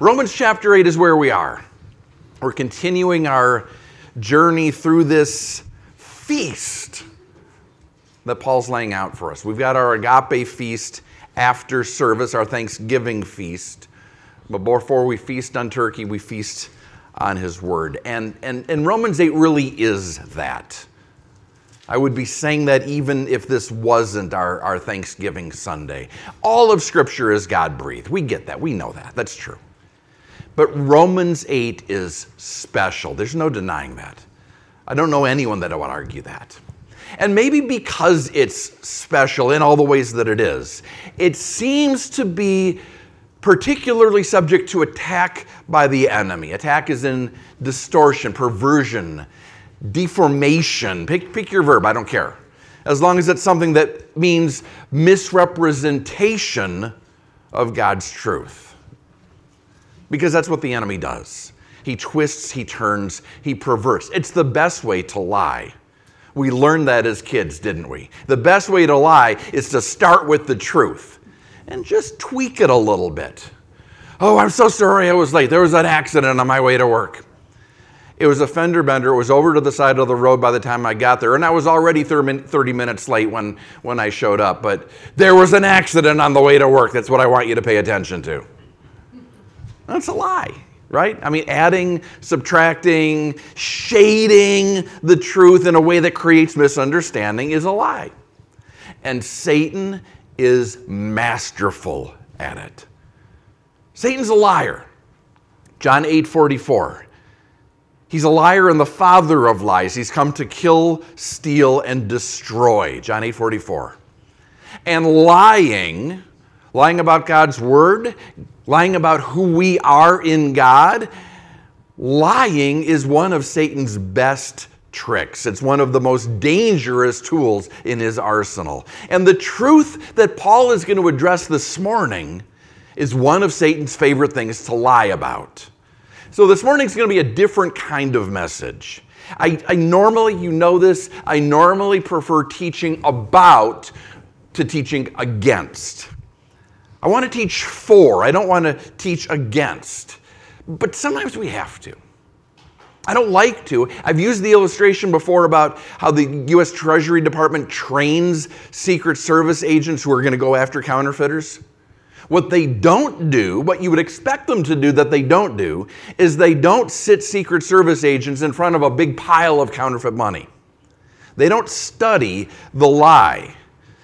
Romans chapter 8 is where we are. We're continuing our journey through this feast that Paul's laying out for us. We've got our agape feast after service, our Thanksgiving feast. But before we feast on turkey, we feast on his word. And, and, and Romans 8 really is that. I would be saying that even if this wasn't our, our Thanksgiving Sunday. All of Scripture is God breathed. We get that. We know that. That's true. But Romans 8 is special. There's no denying that. I don't know anyone that would argue that. And maybe because it's special in all the ways that it is, it seems to be particularly subject to attack by the enemy. Attack is in distortion, perversion, deformation. Pick, pick your verb, I don't care. As long as it's something that means misrepresentation of God's truth. Because that's what the enemy does. He twists, he turns, he perverts. It's the best way to lie. We learned that as kids, didn't we? The best way to lie is to start with the truth and just tweak it a little bit. Oh, I'm so sorry I was late. There was an accident on my way to work. It was a fender bender. It was over to the side of the road by the time I got there. And I was already 30 minutes late when, when I showed up. But there was an accident on the way to work. That's what I want you to pay attention to. That's a lie, right? I mean, adding, subtracting, shading the truth in a way that creates misunderstanding is a lie. And Satan is masterful at it. Satan's a liar. John 8 44. He's a liar and the father of lies. He's come to kill, steal, and destroy. John 8 44. And lying, lying about God's word, lying about who we are in God, lying is one of Satan's best tricks. It's one of the most dangerous tools in his arsenal. And the truth that Paul is going to address this morning is one of Satan's favorite things to lie about. So this morning's going to be a different kind of message. I, I, normally, you know this, I normally prefer teaching about to teaching against. I want to teach for, I don't want to teach against. But sometimes we have to. I don't like to. I've used the illustration before about how the US Treasury Department trains Secret Service agents who are going to go after counterfeiters. What they don't do, what you would expect them to do that they don't do, is they don't sit Secret Service agents in front of a big pile of counterfeit money. They don't study the lie.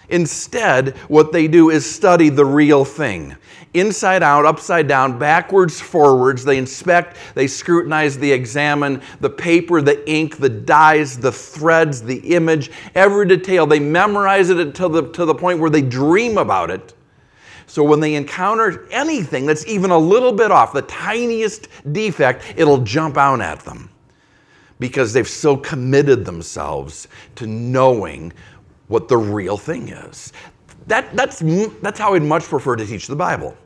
Instead, what they do is study the real thing inside out, upside down, backwards, forwards. They inspect, they scrutinize, they examine the paper, the ink, the dyes, the threads, the image, every detail. They memorize it to the, to the point where they dream about it. So when they encounter anything that's even a little bit off, the tiniest defect, it'll jump out at them because they've so committed themselves to knowing what the real thing is. That, that's, that's how I'd much prefer to teach the Bible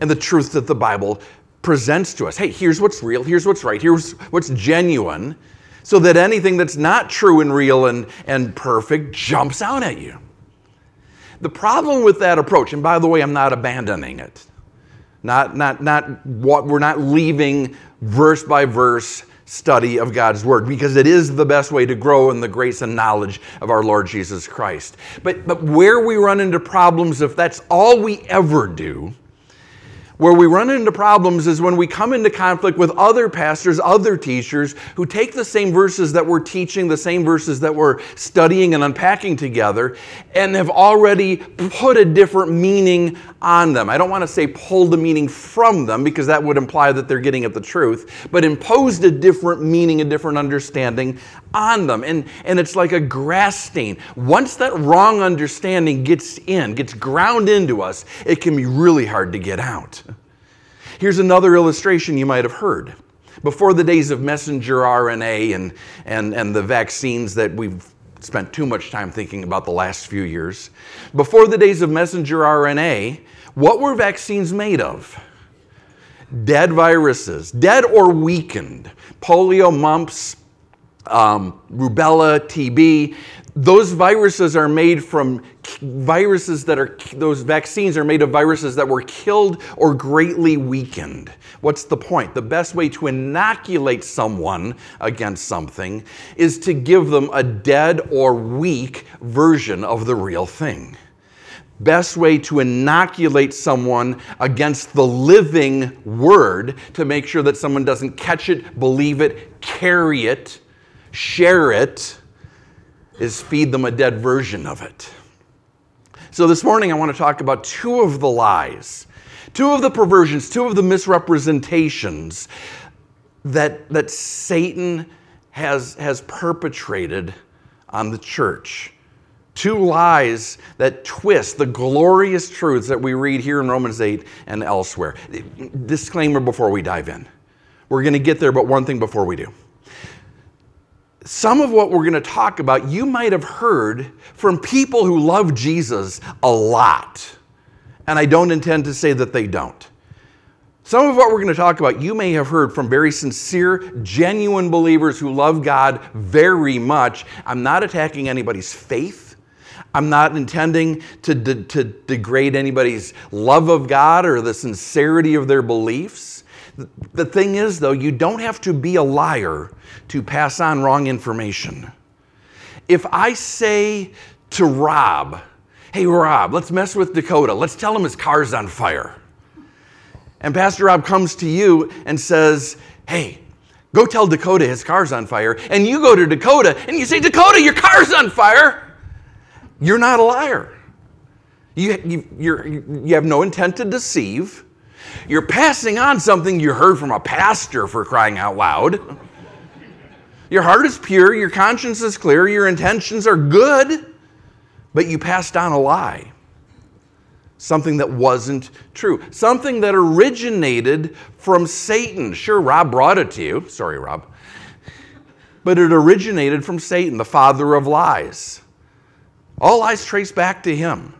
and the truth that the Bible presents to us. Hey, here's what's real, here's what's right, here's what's genuine, so that anything that's not true and real and, and perfect jumps out at you. The problem with that approach, and by the way, I'm not abandoning it. Not, not, not what we're not leaving verse by verse study of God's Word because it is the best way to grow in the grace and knowledge of our Lord Jesus Christ. But, but where we run into problems, if that's all we ever do, where we run into problems is when we come into conflict with other pastors, other teachers who take the same verses that we're teaching, the same verses that we're studying and unpacking together, and have already put a different meaning on them. I don't want to say pull the meaning from them because that would imply that they're getting at the truth, but imposed a different meaning, a different understanding on them. And, and it's like a grass stain. Once that wrong understanding gets in, gets ground into us, it can be really hard to get out. Here's another illustration you might have heard. Before the days of messenger RNA and, and, and the vaccines that we've spent too much time thinking about the last few years, before the days of messenger RNA, what were vaccines made of? Dead viruses, dead or weakened. Polio, mumps, um, rubella, TB. Those viruses are made from viruses that are, those vaccines are made of viruses that were killed or greatly weakened. What's the point? The best way to inoculate someone against something is to give them a dead or weak version of the real thing best way to inoculate someone against the living word to make sure that someone doesn't catch it, believe it, carry it, share it, is feed them a dead version of it. So this morning I want to talk about two of the lies, two of the perversions, two of the misrepresentations that, that Satan has, has perpetrated on the church. Two lies that twist the glorious truths that we read here in Romans 8 and elsewhere. Disclaimer before we dive in. We're going to get there, but one thing before we do some of what we're going to talk about, you might have heard from people who love Jesus a lot. And I don't intend to say that they don't. Some of what we're going to talk about, you may have heard from very sincere, genuine believers who love God very much. I'm not attacking anybody's faith. I'm not intending to, de- to degrade anybody's love of God or the sincerity of their beliefs. The thing is, though, you don't have to be a liar to pass on wrong information. If I say to Rob, hey, Rob, let's mess with Dakota, let's tell him his car's on fire. And Pastor Rob comes to you and says, hey, go tell Dakota his car's on fire. And you go to Dakota and you say, Dakota, your car's on fire. You're not a liar. You, you, you have no intent to deceive. You're passing on something you heard from a pastor for crying out loud. Your heart is pure, your conscience is clear, your intentions are good, but you passed on a lie. Something that wasn't true. Something that originated from Satan. Sure, Rob brought it to you. Sorry, Rob. But it originated from Satan, the father of lies. All lies trace back to him.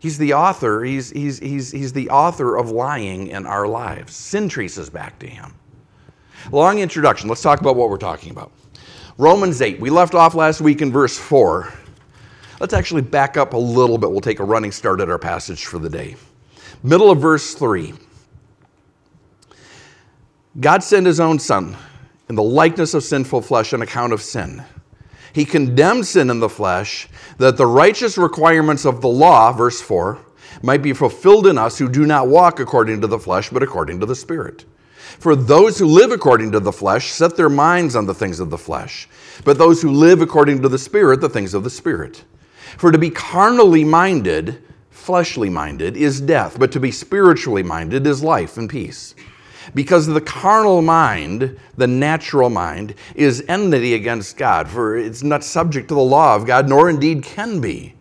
He's the author, he's, he's, he's, he's the author of lying in our lives. Sin traces back to him. Long introduction. Let's talk about what we're talking about. Romans 8. We left off last week in verse 4. Let's actually back up a little bit. We'll take a running start at our passage for the day. Middle of verse 3. God sent his own Son in the likeness of sinful flesh on account of sin. He condemned sin in the flesh that the righteous requirements of the law, verse 4, might be fulfilled in us who do not walk according to the flesh, but according to the Spirit. For those who live according to the flesh set their minds on the things of the flesh, but those who live according to the Spirit, the things of the Spirit. For to be carnally minded, fleshly minded, is death, but to be spiritually minded is life and peace. Because the carnal mind, the natural mind, is enmity against God, for it's not subject to the law of God, nor indeed can be.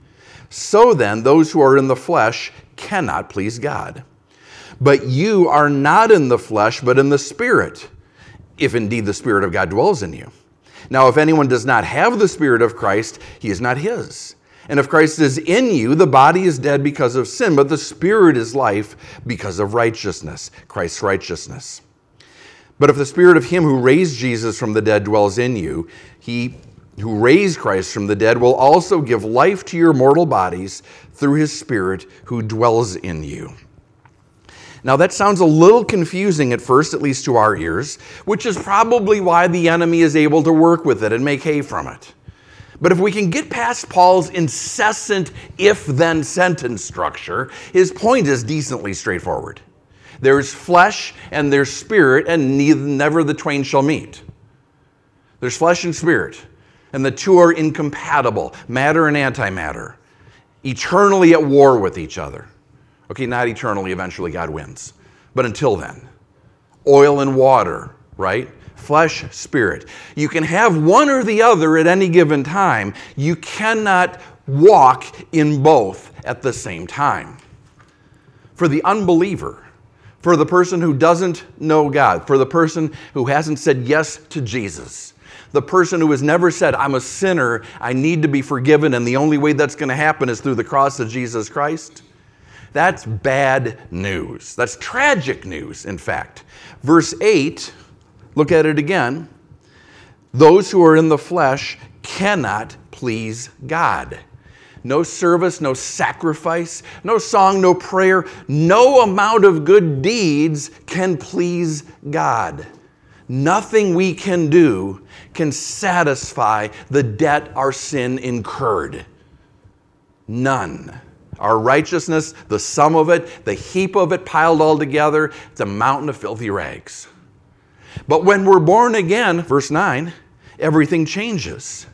So then, those who are in the flesh cannot please God. But you are not in the flesh, but in the Spirit, if indeed the Spirit of God dwells in you. Now, if anyone does not have the Spirit of Christ, he is not his. And if Christ is in you, the body is dead because of sin, but the Spirit is life because of righteousness, Christ's righteousness. But if the Spirit of Him who raised Jesus from the dead dwells in you, He who raised Christ from the dead will also give life to your mortal bodies through His Spirit who dwells in you. Now, that sounds a little confusing at first, at least to our ears, which is probably why the enemy is able to work with it and make hay from it. But if we can get past Paul's incessant if then sentence structure, his point is decently straightforward. There's flesh and there's spirit, and neither, never the twain shall meet. There's flesh and spirit, and the two are incompatible matter and antimatter, eternally at war with each other. Okay, not eternally, eventually God wins. But until then, oil and water, right? Flesh, spirit. You can have one or the other at any given time. You cannot walk in both at the same time. For the unbeliever, for the person who doesn't know God, for the person who hasn't said yes to Jesus, the person who has never said, I'm a sinner, I need to be forgiven, and the only way that's going to happen is through the cross of Jesus Christ that's bad news. That's tragic news, in fact. Verse 8, look at it again. Those who are in the flesh cannot please God. No service, no sacrifice, no song, no prayer, no amount of good deeds can please God. Nothing we can do can satisfy the debt our sin incurred. None. Our righteousness, the sum of it, the heap of it piled all together, it's a mountain of filthy rags. But when we're born again, verse 9, everything changes.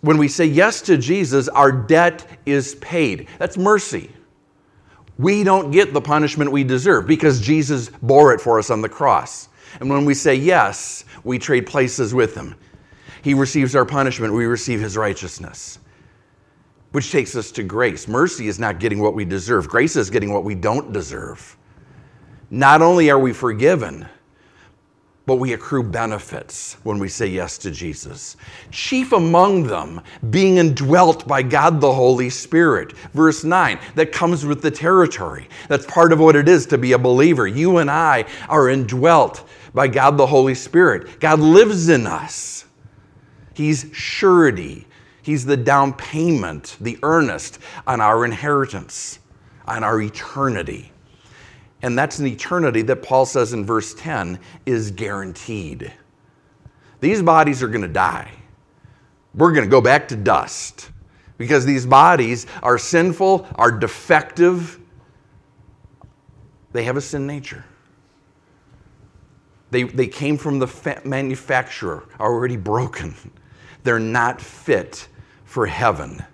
When we say yes to Jesus, our debt is paid. That's mercy. We don't get the punishment we deserve because Jesus bore it for us on the cross. And when we say yes, we trade places with him. He receives our punishment, we receive his righteousness, which takes us to grace. Mercy is not getting what we deserve, grace is getting what we don't deserve. Not only are we forgiven, but we accrue benefits when we say yes to Jesus. Chief among them being indwelt by God the Holy Spirit. Verse 9, that comes with the territory. That's part of what it is to be a believer. You and I are indwelt by God the Holy Spirit. God lives in us. He's surety, He's the down payment, the earnest on our inheritance, on our eternity. And that's an eternity that Paul says in verse 10 is guaranteed. These bodies are going to die. We're going to go back to dust because these bodies are sinful, are defective. They have a sin nature. They, they came from the manufacturer, already broken. They're not fit for heaven.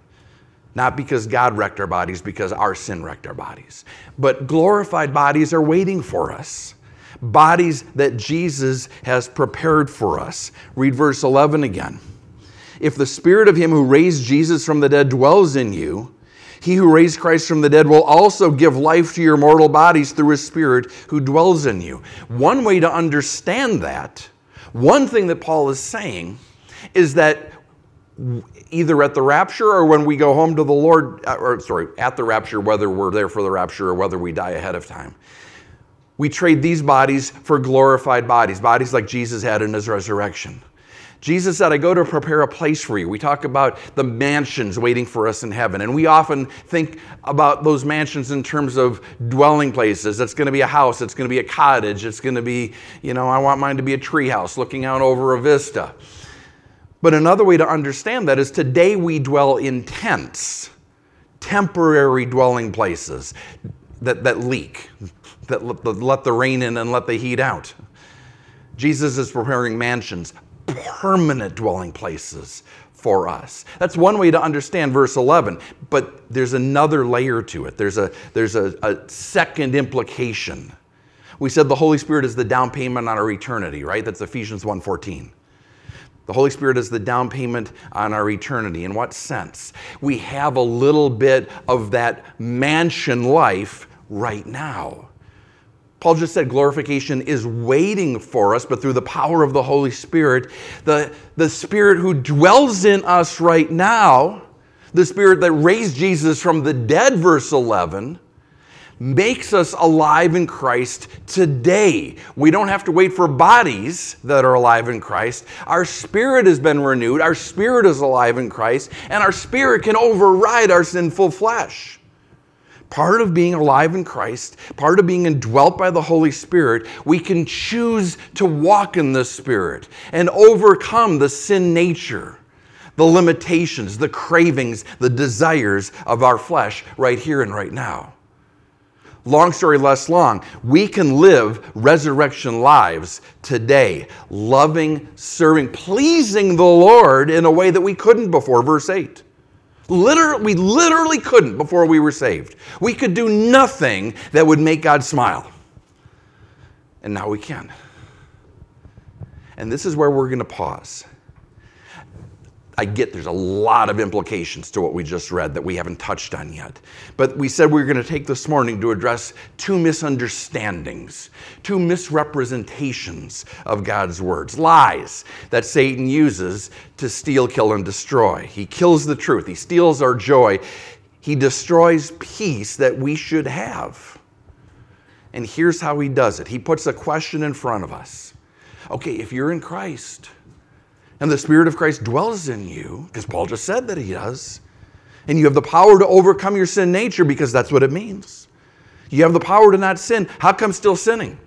Not because God wrecked our bodies, because our sin wrecked our bodies. But glorified bodies are waiting for us. Bodies that Jesus has prepared for us. Read verse 11 again. If the spirit of him who raised Jesus from the dead dwells in you, he who raised Christ from the dead will also give life to your mortal bodies through his spirit who dwells in you. One way to understand that, one thing that Paul is saying, is that either at the rapture or when we go home to the Lord, uh, or sorry, at the rapture, whether we're there for the rapture or whether we die ahead of time. We trade these bodies for glorified bodies, bodies like Jesus had in his resurrection. Jesus said, I go to prepare a place for you. We talk about the mansions waiting for us in heaven. And we often think about those mansions in terms of dwelling places. It's going to be a house, it's going to be a cottage, it's going to be, you know, I want mine to be a tree house looking out over a vista. But another way to understand that is today we dwell in tents, temporary dwelling places that, that leak, that let the rain in and let the heat out. Jesus is preparing mansions, permanent dwelling places for us. That's one way to understand verse 11, but there's another layer to it. There's a, there's a, a second implication. We said the Holy Spirit is the down payment on our eternity, right? That's Ephesians 1:14. The Holy Spirit is the down payment on our eternity. In what sense? We have a little bit of that mansion life right now. Paul just said glorification is waiting for us, but through the power of the Holy Spirit, the, the Spirit who dwells in us right now, the Spirit that raised Jesus from the dead, verse 11, makes us alive in Christ today. We don't have to wait for bodies that are alive in Christ. Our spirit has been renewed, our spirit is alive in Christ, and our spirit can override our sinful flesh. Part of being alive in Christ, part of being indwelt by the Holy Spirit, we can choose to walk in the Spirit and overcome the sin nature the limitations, the cravings, the desires of our flesh right here and right now. Long story less long, we can live resurrection lives today, loving, serving, pleasing the Lord in a way that we couldn't before. Verse 8. Literally, we literally couldn't before we were saved. We could do nothing that would make God smile. And now we can. And this is where we're going to pause. I get there's a lot of implications to what we just read that we haven't touched on yet. But we said we were going to take this morning to address two misunderstandings, two misrepresentations of God's words, lies that Satan uses to steal, kill, and destroy. He kills the truth, he steals our joy, he destroys peace that we should have. And here's how he does it he puts a question in front of us Okay, if you're in Christ and the Spirit of Christ dwells in you, because Paul just said that he does, and you have the power to overcome your sin nature because that's what it means. You have the power to not sin. How come still sinning?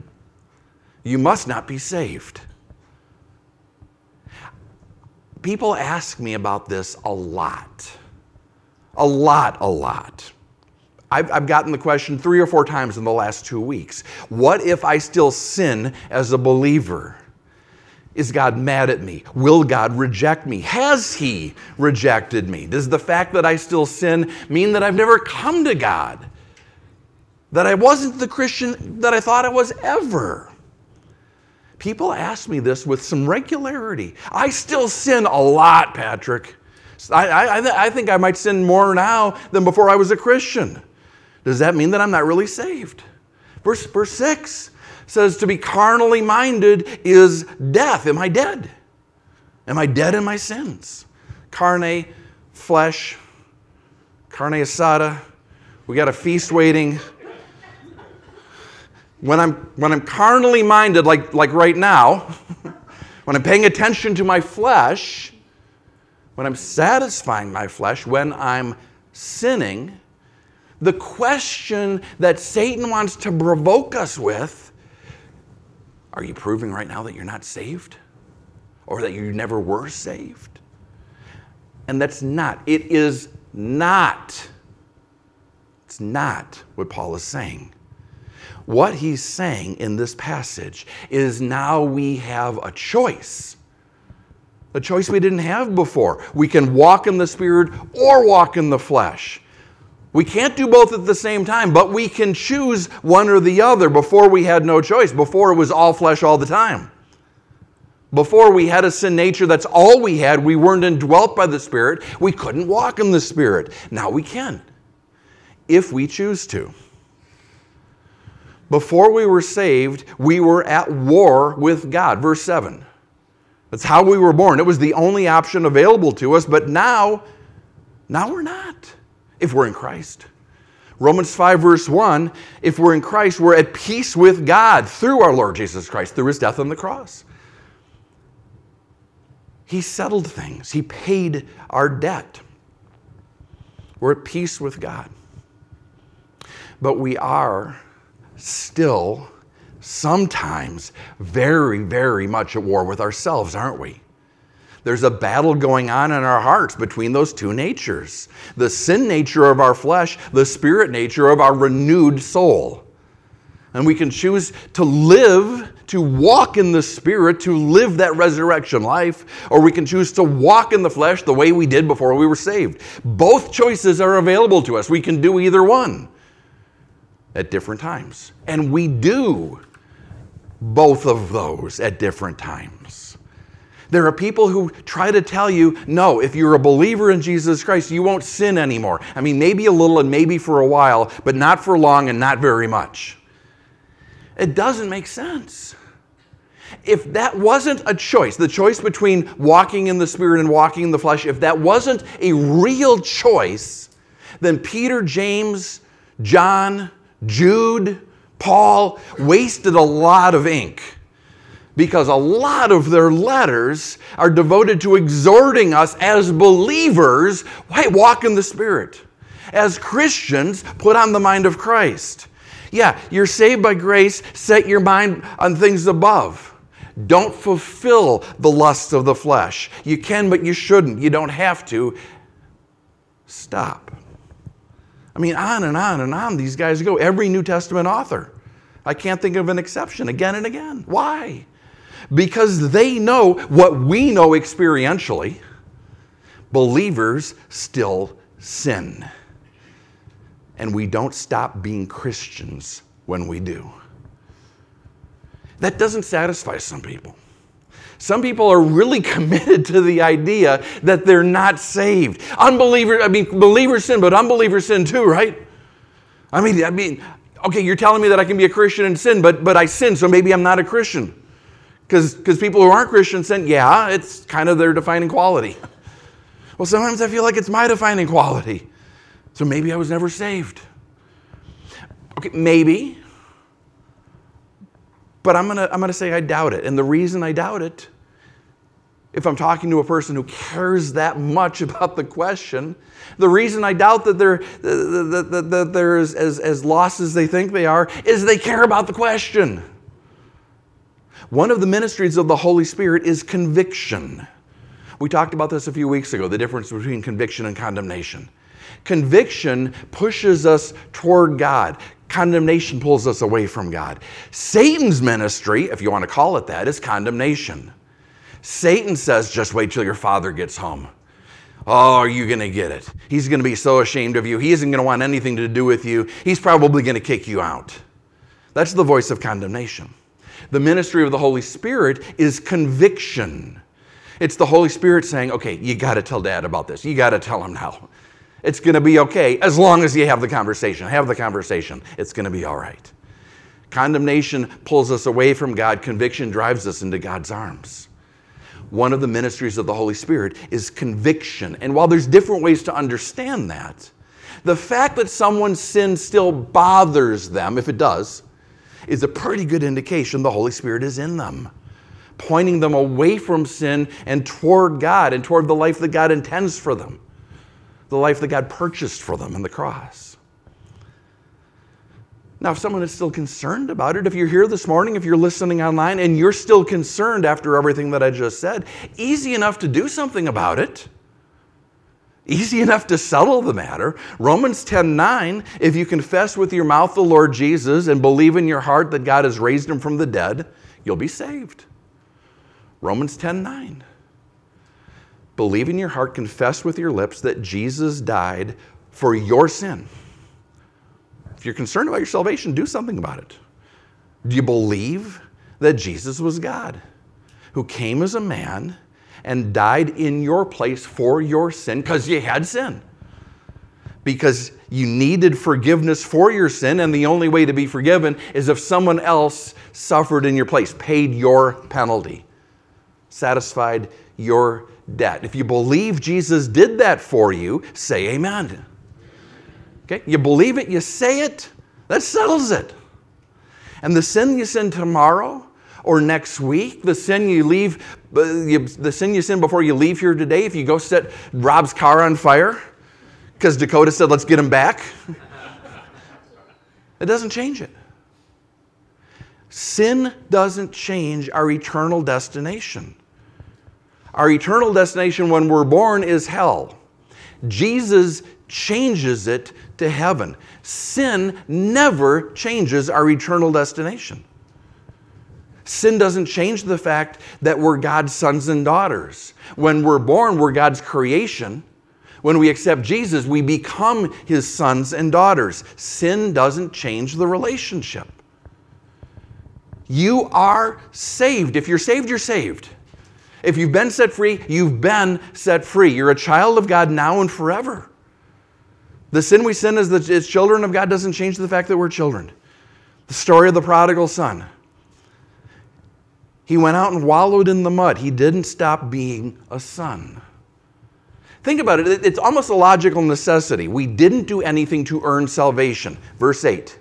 You must not be saved. People ask me about this a lot. A lot, a lot. I've, I've, gotten the question three or four times in the last two weeks. What if I still sin as a believer? Is God mad at me? Will God reject me? Has He rejected me? Does the fact that I still sin mean that I've never come to God? That I wasn't the Christian that I thought I was ever? People ask me this with some regularity. I still sin a lot, Patrick. I, I, I think I might sin more now than before I was a Christian. Does that mean that I'm not really saved? Verse, verse 6 says, To be carnally minded is death. Am I dead? Am I dead in my sins? Carne, flesh, carne asada. We got a feast waiting when I'm, when I'm carnally minded, like, like right now, when I'm paying attention to my flesh, when I'm satisfying my flesh, when I'm sinning, the question that Satan wants to provoke us with are you proving right now that you're not saved? Or that you never were saved? And that's not, it is not, it's not what Paul is saying. What he's saying in this passage is now we have a choice. A choice we didn't have before. We can walk in the Spirit or walk in the flesh. We can't do both at the same time, but we can choose one or the other. Before we had no choice, before it was all flesh all the time. Before we had a sin nature, that's all we had. We weren't indwelt by the Spirit. We couldn't walk in the Spirit. Now we can, if we choose to. Before we were saved, we were at war with God. Verse 7. That's how we were born. It was the only option available to us, but now, now we're not if we're in Christ. Romans 5, verse 1 if we're in Christ, we're at peace with God through our Lord Jesus Christ, through his death on the cross. He settled things, he paid our debt. We're at peace with God. But we are still sometimes very, very much at war with ourselves, aren't we? There's a battle going on in our hearts between those two natures the sin nature of our flesh, the spirit nature of our renewed soul. And we can choose to live, to walk in the spirit, to live that resurrection life, or we can choose to walk in the flesh the way we did before we were saved. Both choices are available to us. We can do either one at different times. And we do both of those at different times. There are people who try to tell you, no, if you're a believer in Jesus Christ, you won't sin anymore. I mean, maybe a little and maybe for a while, but not for long and not very much. It doesn't make sense. If that wasn't a choice, the choice between walking in the Spirit and walking in the flesh, if that wasn't a real choice, then Peter, James, John, Jude, Paul wasted a lot of ink because a lot of their letters are devoted to exhorting us as believers why walk in the Spirit. As Christians, put on the mind of Christ. Yeah, you're saved by grace, set your mind on things above. Don't fulfill the lusts of the flesh. You can, but you shouldn't. You don't have to. Stop. I mean, on and on and on these guys go. Every New Testament author. I can't think of an exception again and again. Why? Because they know what we know experientially. Believers still sin. And we don't stop being Christians when we do. That doesn't satisfy some people. Some people are really committed to the idea that they're not saved. Unbelievers, I mean, believers sin, but unbelievers sin too, right? I mean, I mean, okay, you're telling me that I can be a Christian and sin, but but I sin, so maybe I'm not a Christian. Because people who aren't Christians sin, yeah, it's kind of their defining quality. Well, sometimes I feel like it's my defining quality. So maybe I was never saved. Okay, maybe. But I'm going to I'm going to say I doubt it. And the reason I doubt it, if I'm talking to a person who cares that much about the question, the reason I doubt that they're, that, that, that they're as, as lost as they think they are is they care about the question. One of the ministries of the Holy Spirit is conviction. We talked about this a few weeks ago the difference between conviction and condemnation. Conviction pushes us toward God. Condemnation pulls us away from God. Satan's ministry, if you want to call it that, is condemnation. Satan says, just wait till your father gets home. Oh, are you going to get it? He's going to be so ashamed of you. He isn't going to want anything to do with you. He's probably going to kick you out. That's the voice of condemnation. The ministry of the Holy Spirit is conviction. It's the Holy Spirit saying, okay, you got to tell dad about this. You got to tell him now. It's going to be okay as long as you have the conversation. Have the conversation. It's going to be all right. Condemnation pulls us away from God, conviction drives us into God's arms. One of the ministries of the Holy Spirit is conviction. And while there's different ways to understand that, the fact that someone's sin still bothers them, if it does, is a pretty good indication the Holy Spirit is in them, pointing them away from sin and toward God and toward the life that God intends for them, the life that God purchased for them in the cross. Now, if someone is still concerned about it, if you're here this morning, if you're listening online, and you're still concerned after everything that I just said, easy enough to do something about it. Easy enough to settle the matter. Romans 10 9, if you confess with your mouth the Lord Jesus and believe in your heart that God has raised him from the dead, you'll be saved. Romans 10 9. Believe in your heart, confess with your lips that Jesus died for your sin. If you're concerned about your salvation, do something about it. Do you believe that Jesus was God who came as a man? And died in your place for your sin because you had sin. Because you needed forgiveness for your sin, and the only way to be forgiven is if someone else suffered in your place, paid your penalty, satisfied your debt. If you believe Jesus did that for you, say amen. Okay? You believe it, you say it, that settles it. And the sin you sin tomorrow, or next week, the sin you leave, uh, the sin you sin before you leave here today, if you go set Rob's car on fire, because Dakota said, let's get him back, it doesn't change it. Sin doesn't change our eternal destination. Our eternal destination when we're born is hell. Jesus changes it to heaven. Sin never changes our eternal destination. Sin doesn't change the fact that we're God's sons and daughters. When we're born, we're God's creation. When we accept Jesus, we become his sons and daughters. Sin doesn't change the relationship. You are saved. If you're saved, you're saved. If you've been set free, you've been set free. You're a child of God now and forever. The sin we sin as, the, as children of God doesn't change the fact that we're children. The story of the prodigal son. He went out and wallowed in the mud. He didn't stop being a son. Think about it, it's almost a logical necessity. We didn't do anything to earn salvation. Verse 8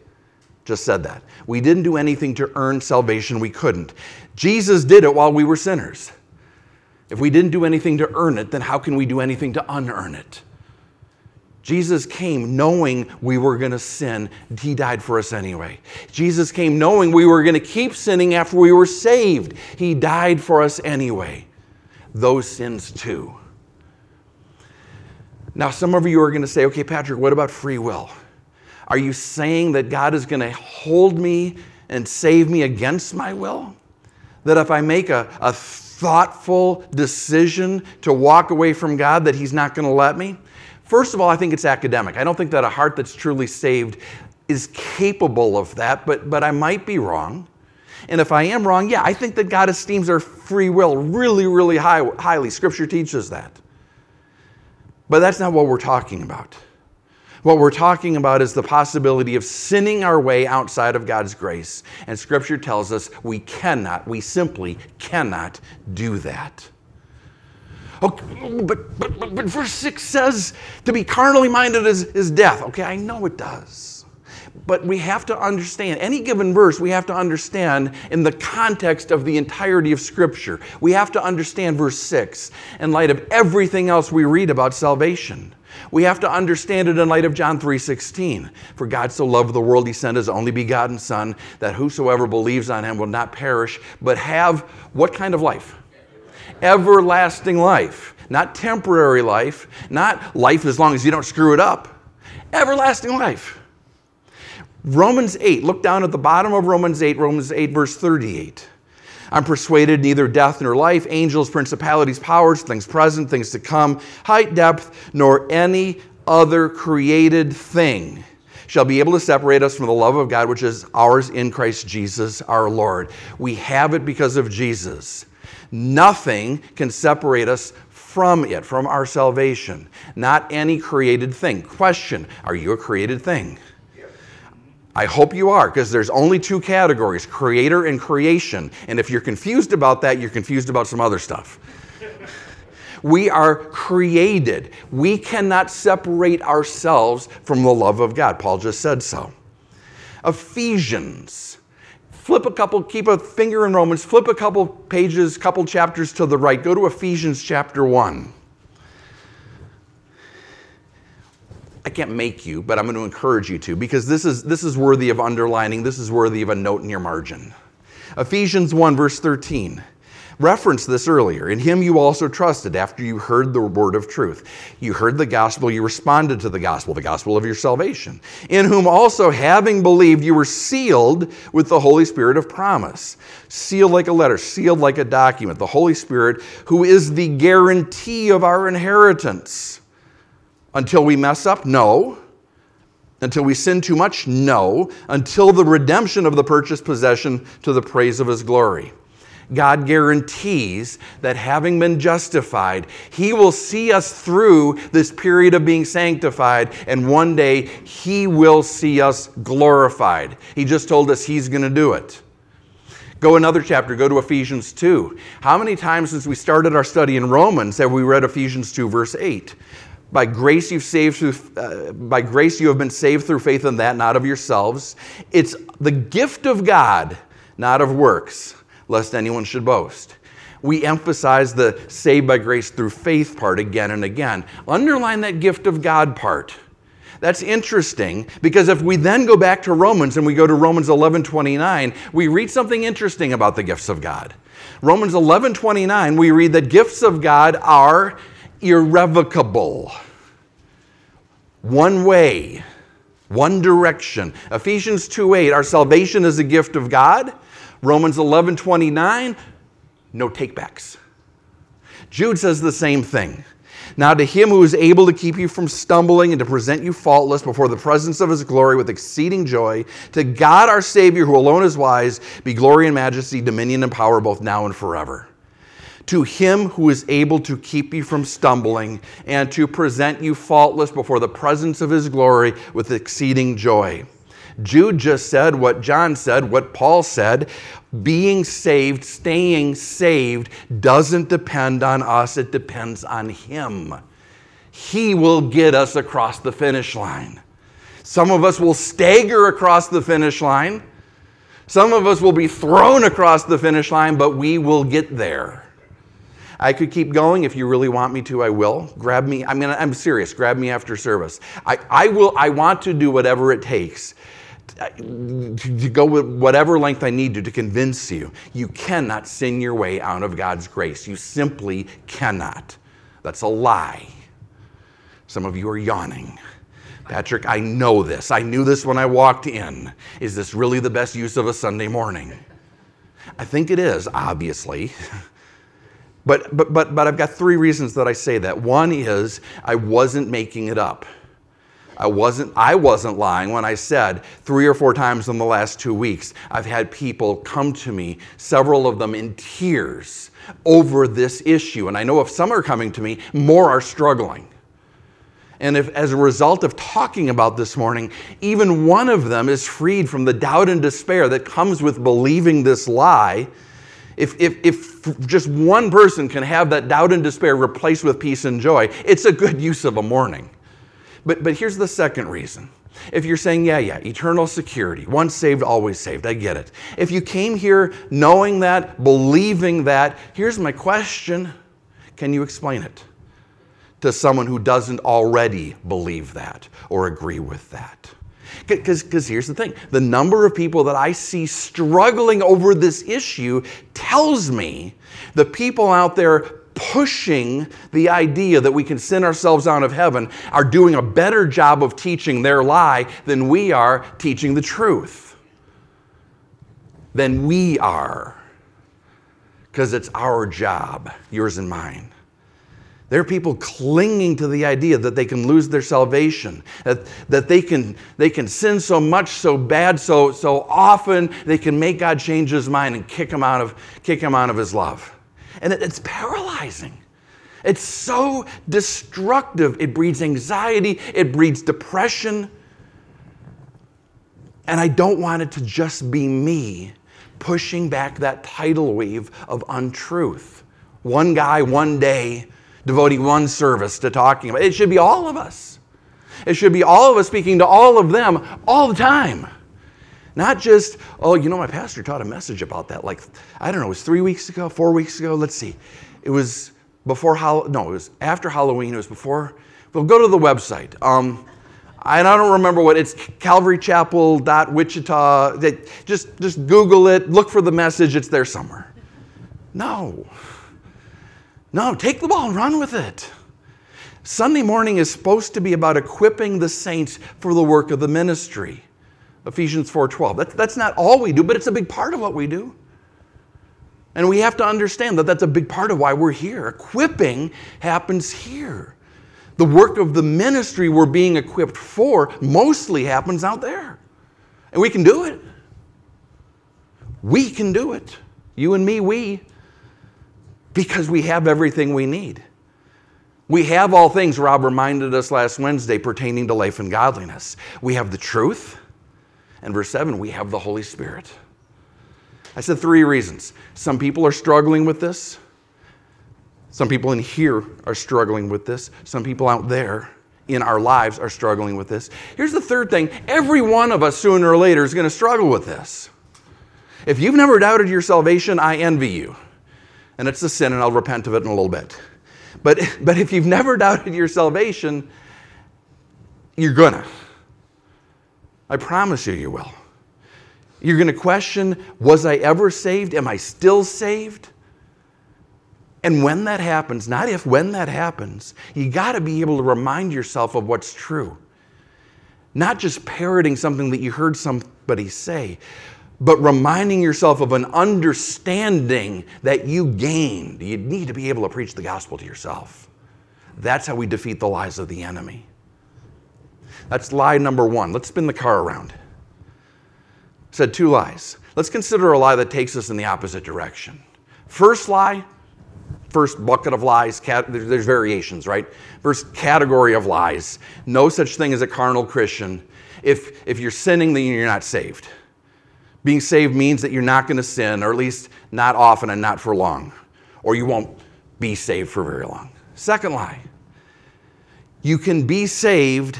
just said that. We didn't do anything to earn salvation, we couldn't. Jesus did it while we were sinners. If we didn't do anything to earn it, then how can we do anything to unearn it? Jesus came knowing we were going to sin. He died for us anyway. Jesus came knowing we were going to keep sinning after we were saved. He died for us anyway. Those sins too. Now, some of you are going to say, okay, Patrick, what about free will? Are you saying that God is going to hold me and save me against my will? That if I make a, a thoughtful decision to walk away from God, that He's not going to let me? First of all, I think it's academic. I don't think that a heart that's truly saved is capable of that, but, but I might be wrong. And if I am wrong, yeah, I think that God esteems our free will really, really high, highly. Scripture teaches that. But that's not what we're talking about. What we're talking about is the possibility of sinning our way outside of God's grace. And Scripture tells us we cannot, we simply cannot do that. Okay, but, but, but, but verse 6 says to be carnally minded is, is death. Okay, I know it does. but we have to understand any given verse, we have to understand in the context of the entirety of Scripture. We have to understand verse 6 in light of everything else we read about salvation. We have to understand it in light of John 3:16. For God so loved the world he sent his only begotten son that whosoever believes on him will not perish but have what kind of life? Everlasting life. Not temporary life, not life as long as you don't screw it up. Everlasting life. Romans 8, look down at the bottom of Romans 8, Romans 8, verse 38. I'm persuaded neither death nor life, angels, principalities, powers, things present, things to come, height, depth, nor any other created thing shall be able to separate us from the love of God which is ours in Christ Jesus our Lord. We have it because of Jesus. Nothing can separate us from it, from our salvation. Not any created thing. Question Are you a created thing? I hope you are, because there's only two categories creator and creation. And if you're confused about that, you're confused about some other stuff. we are created. We cannot separate ourselves from the love of God. Paul just said so. Ephesians. Flip a couple, keep a finger in Romans, flip a couple pages, couple chapters to the right. Go to Ephesians chapter 1. I can't make you, but I'm going to encourage you to because this is, this is worthy of underlining. This is worthy of a note in your margin. Ephesians 1, verse 13. Referenced this earlier. In him you also trusted after you heard the word of truth. You heard the gospel, you responded to the gospel, the gospel of your salvation. In whom also, having believed, you were sealed with the Holy Spirit of promise. Sealed like a letter, sealed like a document. The Holy Spirit, who is the guarantee of our inheritance until we mess up? No. Until we sin too much? No. Until the redemption of the purchased possession to the praise of his glory. God guarantees that having been justified, He will see us through this period of being sanctified, and one day He will see us glorified. He just told us He's going to do it. Go another chapter, go to Ephesians 2. How many times since we started our study in Romans have we read Ephesians 2, verse 8? By grace you've saved through, uh, by grace you have been saved through faith in that, not of yourselves. It's the gift of God, not of works, lest anyone should boast. We emphasize the saved by grace through faith part again and again. Underline that gift of God part. That's interesting because if we then go back to Romans and we go to Romans 11:29, we read something interesting about the gifts of God. Romans 11:29, we read that gifts of God are irrevocable. One way, one direction. Ephesians 2:8, our salvation is a gift of God. Romans 11:29, no takebacks. Jude says the same thing. Now, to him who is able to keep you from stumbling and to present you faultless before the presence of his glory with exceeding joy, to God our Savior, who alone is wise, be glory and majesty, dominion and power both now and forever to him who is able to keep you from stumbling and to present you faultless before the presence of his glory with exceeding joy. Jude just said what John said, what Paul said. Being saved, staying saved, doesn't depend on us, it depends on him. He will get us across the finish line. Some of us will stagger across the finish line. Some of us will be thrown across the finish line, but we will get there. I could keep going. If you really want me to, I will. Grab me. I mean, I'm serious. Grab me after service. I, I will. I want to do whatever it takes to go with whatever length I need to to convince you. You cannot sin your way out of God's grace. You simply cannot. That's a lie. Some of you are yawning. Patrick, I know this. I knew this when I walked in. Is this really the best use of a Sunday morning? I think it is, obviously. But, but, but, but I've got three reasons that I say that. One is I wasn't making it up. I wasn't, I wasn't lying when I said three or four times in the last two weeks, I've had people come to me, several of them in tears, over this issue. And I know if some are coming to me, more are struggling. And if, as a result of talking about this morning, even one of them is freed from the doubt and despair that comes with believing this lie, if, if, if just one person can have that doubt and despair replaced with peace and joy, it's a good use of a morning. But, but here's the second reason If you're saying, yeah, yeah, eternal security, once saved, always saved, I get it. If you came here knowing that, believing that, here's my question can you explain it to someone who doesn't already believe that or agree with that? Because here's the thing the number of people that I see struggling over this issue tells me the people out there pushing the idea that we can send ourselves out of heaven are doing a better job of teaching their lie than we are teaching the truth. Than we are. Because it's our job, yours and mine. There are people clinging to the idea that they can lose their salvation, that, that they, can, they can sin so much, so bad, so, so often, they can make God change his mind and kick him out of, kick him out of his love. And it, it's paralyzing. It's so destructive. It breeds anxiety, it breeds depression. And I don't want it to just be me pushing back that tidal wave of untruth. One guy, one day, devoting one service to talking about it. It should be all of us. It should be all of us speaking to all of them all the time. Not just, oh, you know, my pastor taught a message about that. Like, I don't know, it was three weeks ago, four weeks ago. Let's see. It was before, Hall- no, it was after Halloween. It was before, well, go to the website. Um, I don't remember what it's calvarychapel.wichita. Just, just Google it, look for the message, it's there somewhere. No. No, take the ball and run with it. Sunday morning is supposed to be about equipping the saints for the work of the ministry. Ephesians 4:12. That's, that's not all we do, but it's a big part of what we do. And we have to understand that that's a big part of why we're here. Equipping happens here. The work of the ministry we're being equipped for mostly happens out there. And we can do it. We can do it. You and me, we. Because we have everything we need. We have all things, Rob reminded us last Wednesday, pertaining to life and godliness. We have the truth. And verse 7, we have the Holy Spirit. I said three reasons. Some people are struggling with this. Some people in here are struggling with this. Some people out there in our lives are struggling with this. Here's the third thing every one of us sooner or later is going to struggle with this. If you've never doubted your salvation, I envy you. And it's a sin, and I'll repent of it in a little bit. But, but if you've never doubted your salvation, you're gonna. I promise you, you will. You're going to question Was I ever saved? Am I still saved? And when that happens, not if, when that happens, you got to be able to remind yourself of what's true. Not just parroting something that you heard somebody say, but reminding yourself of an understanding that you gained. You need to be able to preach the gospel to yourself. That's how we defeat the lies of the enemy. That's lie number one. Let's spin the car around. Said two lies. Let's consider a lie that takes us in the opposite direction. First lie, first bucket of lies, there's variations, right? First category of lies no such thing as a carnal Christian. If, if you're sinning, then you're not saved. Being saved means that you're not going to sin, or at least not often and not for long, or you won't be saved for very long. Second lie you can be saved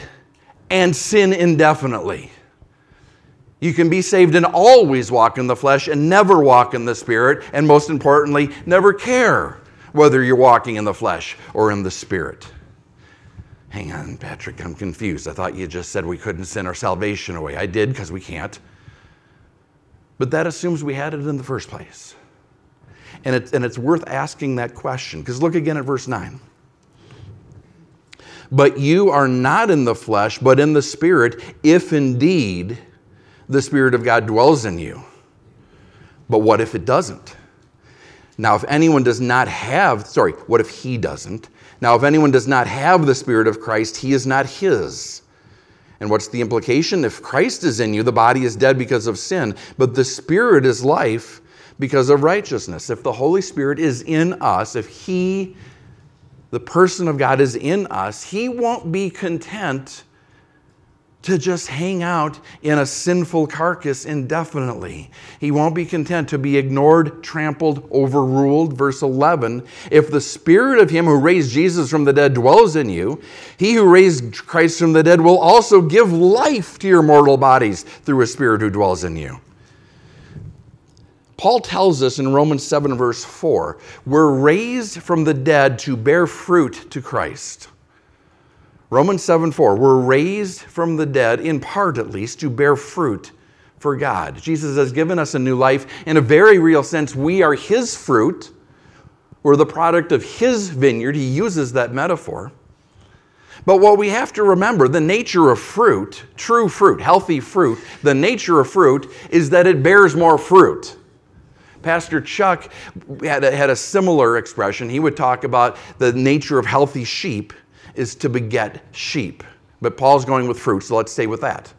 and sin indefinitely. You can be saved and always walk in the flesh and never walk in the spirit, and most importantly, never care whether you're walking in the flesh or in the spirit. Hang on, Patrick, I'm confused. I thought you just said we couldn't sin our salvation away. I did because we can't. But that assumes we had it in the first place. And, it, and it's worth asking that question because look again at verse 9. But you are not in the flesh, but in the Spirit, if indeed the Spirit of God dwells in you. But what if it doesn't? Now, if anyone does not have, sorry, what if he doesn't? Now, if anyone does not have the Spirit of Christ, he is not his. And what's the implication? If Christ is in you, the body is dead because of sin, but the Spirit is life because of righteousness. If the Holy Spirit is in us, if he the person of God is in us, he won't be content to just hang out in a sinful carcass indefinitely. He won't be content to be ignored, trampled, overruled. Verse 11 If the spirit of him who raised Jesus from the dead dwells in you, he who raised Christ from the dead will also give life to your mortal bodies through a spirit who dwells in you. Paul tells us in Romans 7, verse 4, we're raised from the dead to bear fruit to Christ. Romans 7 4, we're raised from the dead, in part at least, to bear fruit for God. Jesus has given us a new life. In a very real sense, we are His fruit. We're the product of His vineyard. He uses that metaphor. But what we have to remember the nature of fruit, true fruit, healthy fruit, the nature of fruit is that it bears more fruit. Pastor Chuck had a, had a similar expression. He would talk about the nature of healthy sheep is to beget sheep. But Paul's going with fruit, so let's stay with that.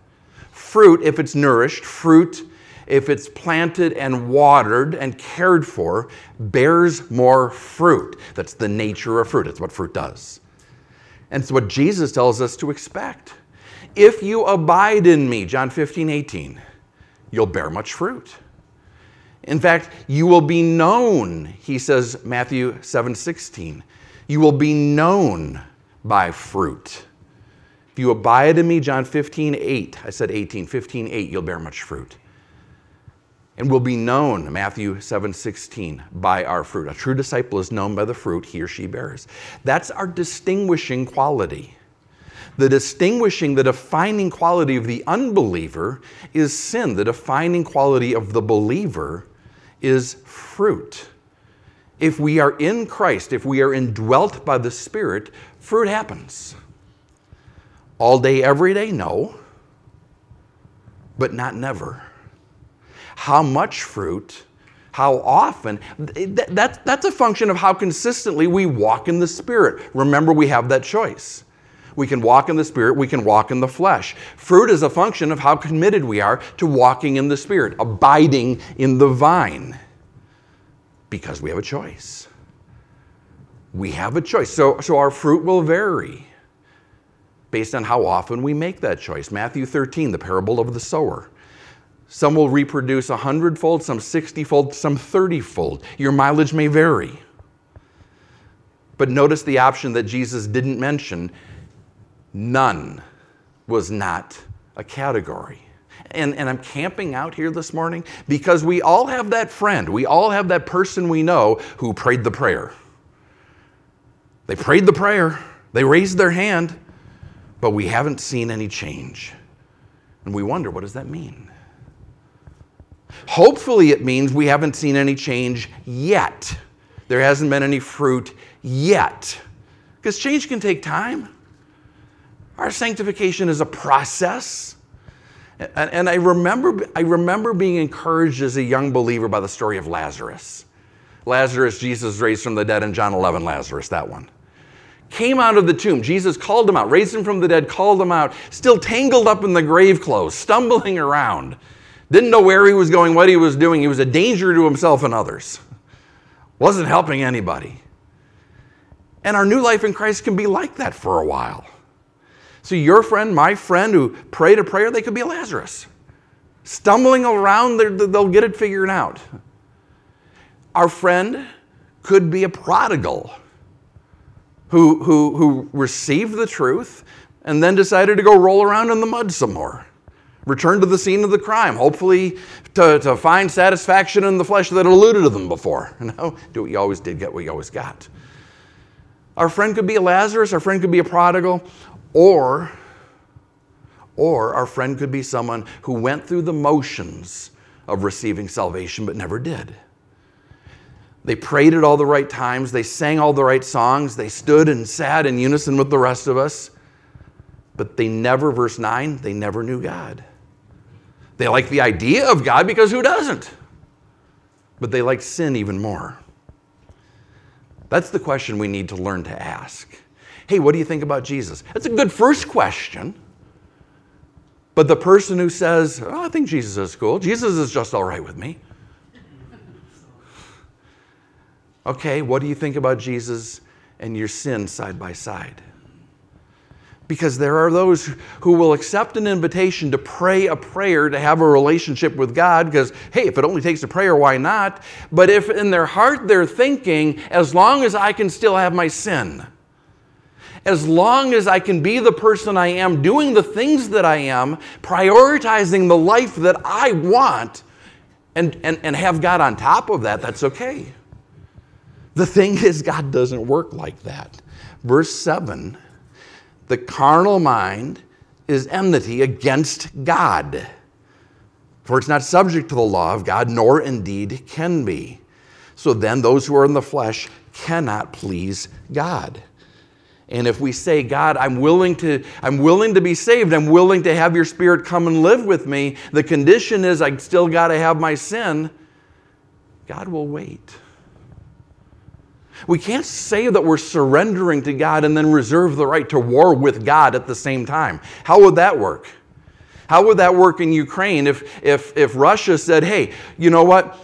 Fruit, if it's nourished, fruit, if it's planted and watered and cared for, bears more fruit. That's the nature of fruit. It's what fruit does. And it's what Jesus tells us to expect. If you abide in me, John 15, 18, you'll bear much fruit. In fact, you will be known, he says, Matthew 7, 16. You will be known by fruit. If you abide in me, John 15, 8, I said 18, 15, 8, you'll bear much fruit. And will be known, Matthew 7, 16, by our fruit. A true disciple is known by the fruit he or she bears. That's our distinguishing quality. The distinguishing, the defining quality of the unbeliever is sin. The defining quality of the believer is fruit. If we are in Christ, if we are indwelt by the Spirit, fruit happens. All day, every day? No. But not never. How much fruit? How often? That, that's a function of how consistently we walk in the Spirit. Remember, we have that choice. We can walk in the Spirit, we can walk in the flesh. Fruit is a function of how committed we are to walking in the Spirit, abiding in the vine, because we have a choice we have a choice. So, so our fruit will vary based on how often we make that choice. Matthew 13, the parable of the sower. Some will reproduce a hundredfold, some 60 fold, some 30 fold. Your mileage may vary. But notice the option that Jesus didn't mention none was not a category. And, and I'm camping out here this morning because we all have that friend, we all have that person we know who prayed the prayer they prayed the prayer, they raised their hand, but we haven't seen any change. And we wonder, what does that mean? Hopefully, it means we haven't seen any change yet. There hasn't been any fruit yet. Because change can take time. Our sanctification is a process. And, I, remember, I remember being encouraged as a young believer by the story of Lazarus. Lazarus, Jesus raised from the dead in John 11, Lazarus, that one came out of the tomb. Jesus called him out, raised him from the dead, called him out, still tangled up in the grave clothes, stumbling around. Didn't know where he was going, what he was doing. He was a danger to himself and others. Wasn't helping anybody. And our new life in Christ can be like that for a while. So, your friend, my friend who prayed a prayer, they could be a Lazarus. Stumbling around, they'll get it figured out. Our friend could be a prodigal who, who, who received the truth and then decided to go roll around in the mud some more. Return to the scene of the crime, hopefully to, to find satisfaction in the flesh that eluded them before. You know, do what you always did, get what you always got. Our friend could be a Lazarus, our friend could be a prodigal, or, or our friend could be someone who went through the motions of receiving salvation but never did. They prayed at all the right times. They sang all the right songs. They stood and sat in unison with the rest of us. But they never, verse 9, they never knew God. They liked the idea of God because who doesn't? But they liked sin even more. That's the question we need to learn to ask. Hey, what do you think about Jesus? That's a good first question. But the person who says, oh, I think Jesus is cool, Jesus is just all right with me, Okay, what do you think about Jesus and your sin side by side? Because there are those who will accept an invitation to pray a prayer to have a relationship with God, because, hey, if it only takes a prayer, why not? But if in their heart they're thinking, as long as I can still have my sin, as long as I can be the person I am, doing the things that I am, prioritizing the life that I want, and, and, and have God on top of that, that's okay. The thing is, God doesn't work like that. Verse 7 the carnal mind is enmity against God. For it's not subject to the law of God, nor indeed can be. So then, those who are in the flesh cannot please God. And if we say, God, I'm willing to, I'm willing to be saved, I'm willing to have your spirit come and live with me, the condition is I still got to have my sin, God will wait. We can't say that we're surrendering to God and then reserve the right to war with God at the same time. How would that work? How would that work in Ukraine if, if, if Russia said, hey, you know what?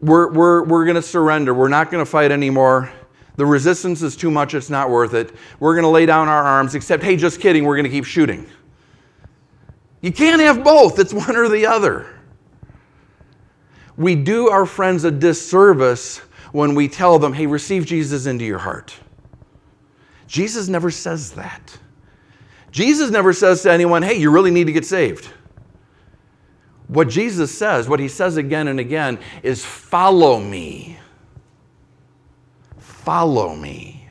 We're, we're, we're going to surrender. We're not going to fight anymore. The resistance is too much. It's not worth it. We're going to lay down our arms, except, hey, just kidding. We're going to keep shooting. You can't have both, it's one or the other. We do our friends a disservice when we tell them, hey, receive Jesus into your heart. Jesus never says that. Jesus never says to anyone, hey, you really need to get saved. What Jesus says, what he says again and again, is follow me. Follow me.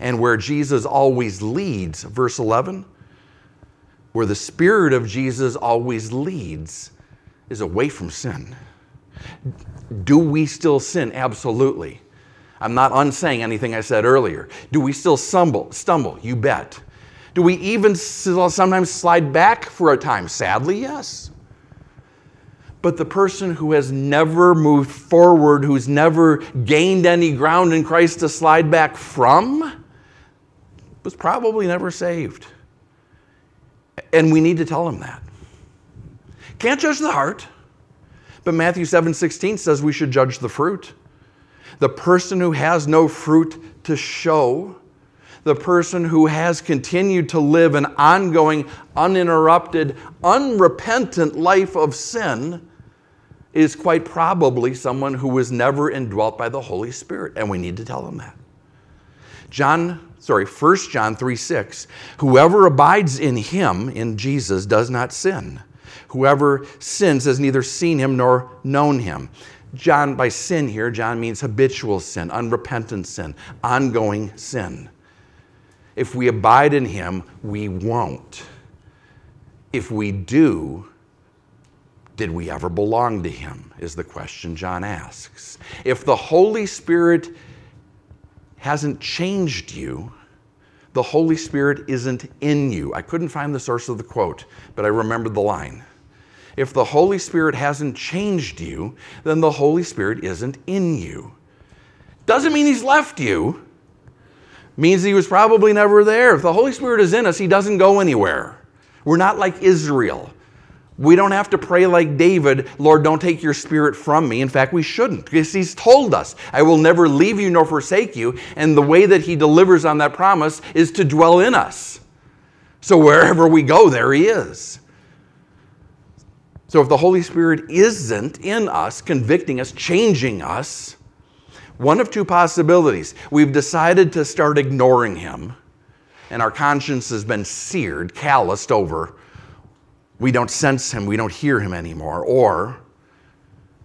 And where Jesus always leads, verse 11, where the Spirit of Jesus always leads, is away from sin. Do we still sin? Absolutely. I'm not unsaying anything I said earlier. Do we still stumble? Stumble, you bet. Do we even sometimes slide back for a time? Sadly, yes. But the person who has never moved forward, who's never gained any ground in Christ to slide back from, was probably never saved. And we need to tell him that. Can't judge the heart. But Matthew 7 16 says we should judge the fruit. The person who has no fruit to show, the person who has continued to live an ongoing, uninterrupted, unrepentant life of sin, is quite probably someone who was never indwelt by the Holy Spirit. And we need to tell them that. John, sorry, 1 John 3 6, whoever abides in him, in Jesus, does not sin. Whoever sins has neither seen him nor known him. John, by sin here, John means habitual sin, unrepentant sin, ongoing sin. If we abide in him, we won't. If we do, did we ever belong to him? Is the question John asks. If the Holy Spirit hasn't changed you, the Holy Spirit isn't in you. I couldn't find the source of the quote, but I remembered the line. If the Holy Spirit hasn't changed you, then the Holy Spirit isn't in you. Doesn't mean he's left you. Means he was probably never there. If the Holy Spirit is in us, he doesn't go anywhere. We're not like Israel. We don't have to pray like David, Lord, don't take your spirit from me. In fact, we shouldn't, because he's told us, I will never leave you nor forsake you. And the way that he delivers on that promise is to dwell in us. So wherever we go, there he is. So if the Holy Spirit isn't in us, convicting us, changing us, one of two possibilities. We've decided to start ignoring him, and our conscience has been seared, calloused over. We don't sense him, we don't hear him anymore, or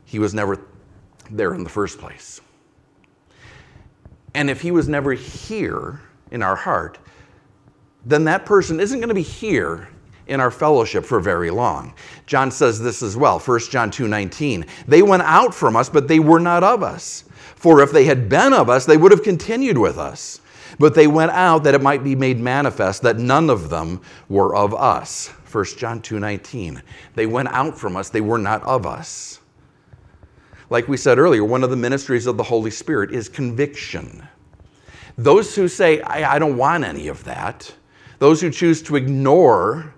he was never there in the first place. And if he was never here in our heart, then that person isn't going to be here in our fellowship for very long. John says this as well, 1 John 2:19. They went out from us, but they were not of us. For if they had been of us, they would have continued with us. But they went out that it might be made manifest that none of them were of us. 1 John 2:19. They went out from us, they were not of us. Like we said earlier, one of the ministries of the Holy Spirit is conviction. Those who say, I, I don't want any of that, those who choose to ignore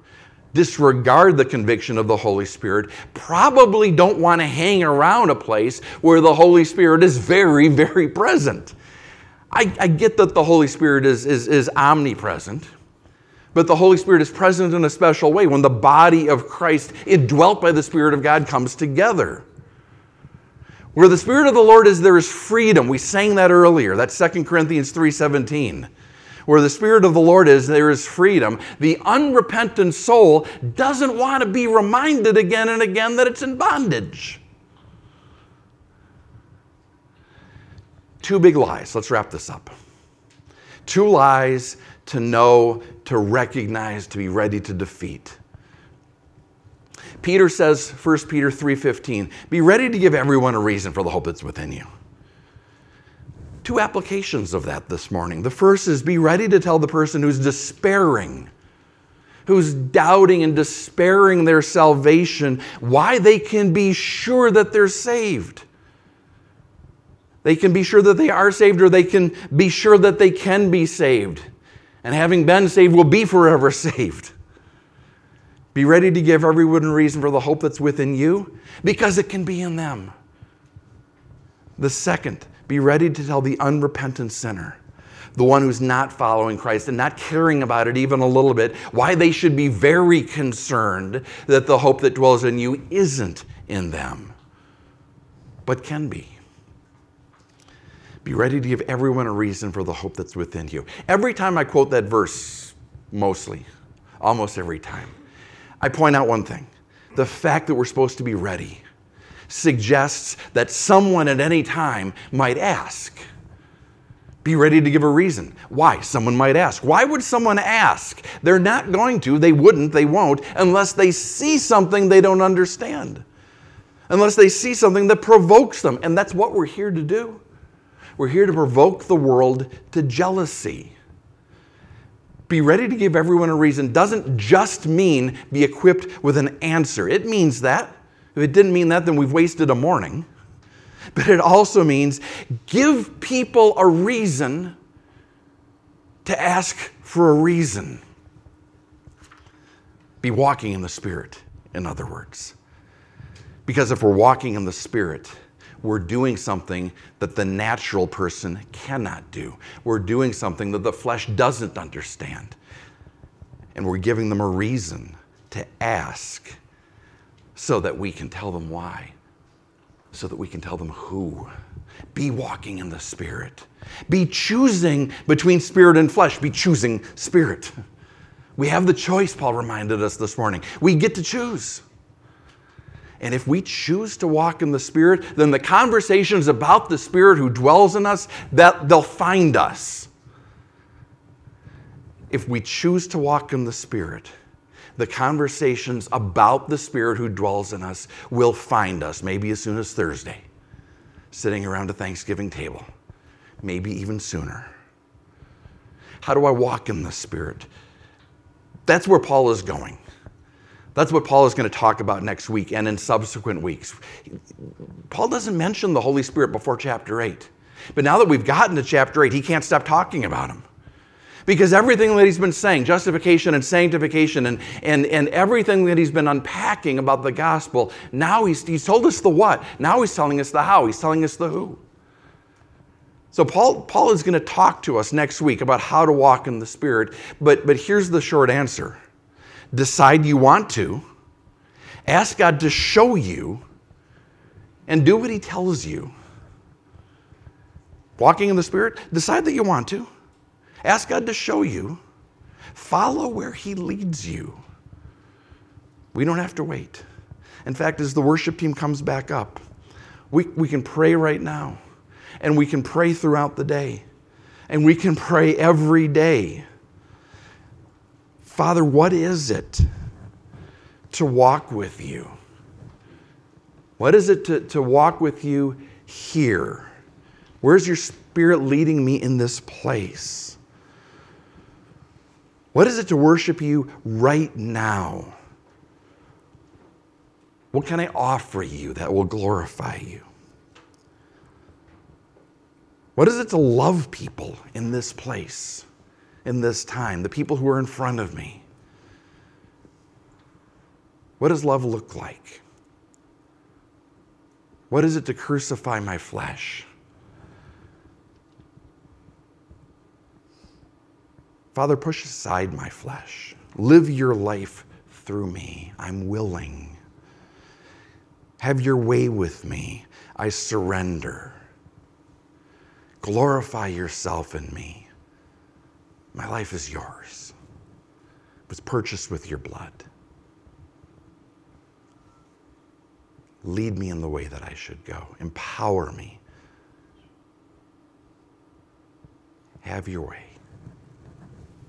disregard the conviction of the Holy Spirit probably don't want to hang around a place where the Holy Spirit is very, very present. I, I get that the Holy Spirit is, is, is omnipresent, But the Holy Spirit is present in a special way when the body of Christ, indwelt by the Spirit of God, comes together. Where the Spirit of the Lord is, there is freedom. We sang that earlier. That's 2 Corinthians 3:17. Where the Spirit of the Lord is, there is freedom. The unrepentant soul doesn't want to be reminded again and again that it's in bondage. Two big lies. Let's wrap this up. Two lies to know, to recognize, to be ready to defeat. Peter says, 1 Peter 3:15, be ready to give everyone a reason for the hope that's within you. Two applications of that this morning. The first is be ready to tell the person who's despairing, who's doubting and despairing their salvation, why they can be sure that they're saved. They can be sure that they are saved, or they can be sure that they can be saved. And having been saved, will be forever saved. Be ready to give everyone a reason for the hope that's within you because it can be in them. The second, be ready to tell the unrepentant sinner, the one who's not following Christ and not caring about it even a little bit, why they should be very concerned that the hope that dwells in you isn't in them, but can be. Be ready to give everyone a reason for the hope that's within you. Every time I quote that verse, mostly, almost every time, I point out one thing the fact that we're supposed to be ready suggests that someone at any time might ask. Be ready to give a reason. Why? Someone might ask. Why would someone ask? They're not going to, they wouldn't, they won't, unless they see something they don't understand. Unless they see something that provokes them. And that's what we're here to do. We're here to provoke the world to jealousy be ready to give everyone a reason doesn't just mean be equipped with an answer. It means that. If it didn't mean that, then we've wasted a morning. But it also means give people a reason to ask for a reason. Be walking in the Spirit, in other words. Because if we're walking in the Spirit, we're doing something that the natural person cannot do. We're doing something that the flesh doesn't understand. And we're giving them a reason to ask so that we can tell them why, so that we can tell them who. Be walking in the Spirit. Be choosing between spirit and flesh. Be choosing spirit. We have the choice, Paul reminded us this morning. We get to choose. And if we choose to walk in the Spirit, then the conversations about the Spirit who dwells in us, that they'll find us. If we choose to walk in the Spirit, the conversations about the Spirit who dwells in us will find us, maybe as soon as Thursday, sitting around a Thanksgiving table, maybe even sooner. How do I walk in the Spirit? That's where Paul is going. That's what Paul is going to talk about next week and in subsequent weeks. Paul doesn't mention the Holy Spirit before chapter 8. But now that we've gotten to chapter 8, he can't stop talking about him. Because everything that he's been saying, justification and sanctification, and, and, and everything that he's been unpacking about the gospel, now he's, he's told us the what. Now he's telling us the how. He's telling us the who. So Paul, Paul is going to talk to us next week about how to walk in the Spirit. But, but here's the short answer decide you want to, ask God to show you, and do what He tells you. Walking in the Spirit, decide that you want to, ask God to show you, follow where He leads you. We don't have to wait. In fact, as the worship team comes back up, we, we can pray right now, and we can pray throughout the day, and we can pray every day Father, what is it to walk with you? What is it to, to walk with you here? Where's your spirit leading me in this place? What is it to worship you right now? What can I offer you that will glorify you? What is it to love people in this place? In this time, the people who are in front of me. What does love look like? What is it to crucify my flesh? Father, push aside my flesh. Live your life through me. I'm willing. Have your way with me. I surrender. Glorify yourself in me. My life is yours. It was purchased with your blood. Lead me in the way that I should go. Empower me. Have your way.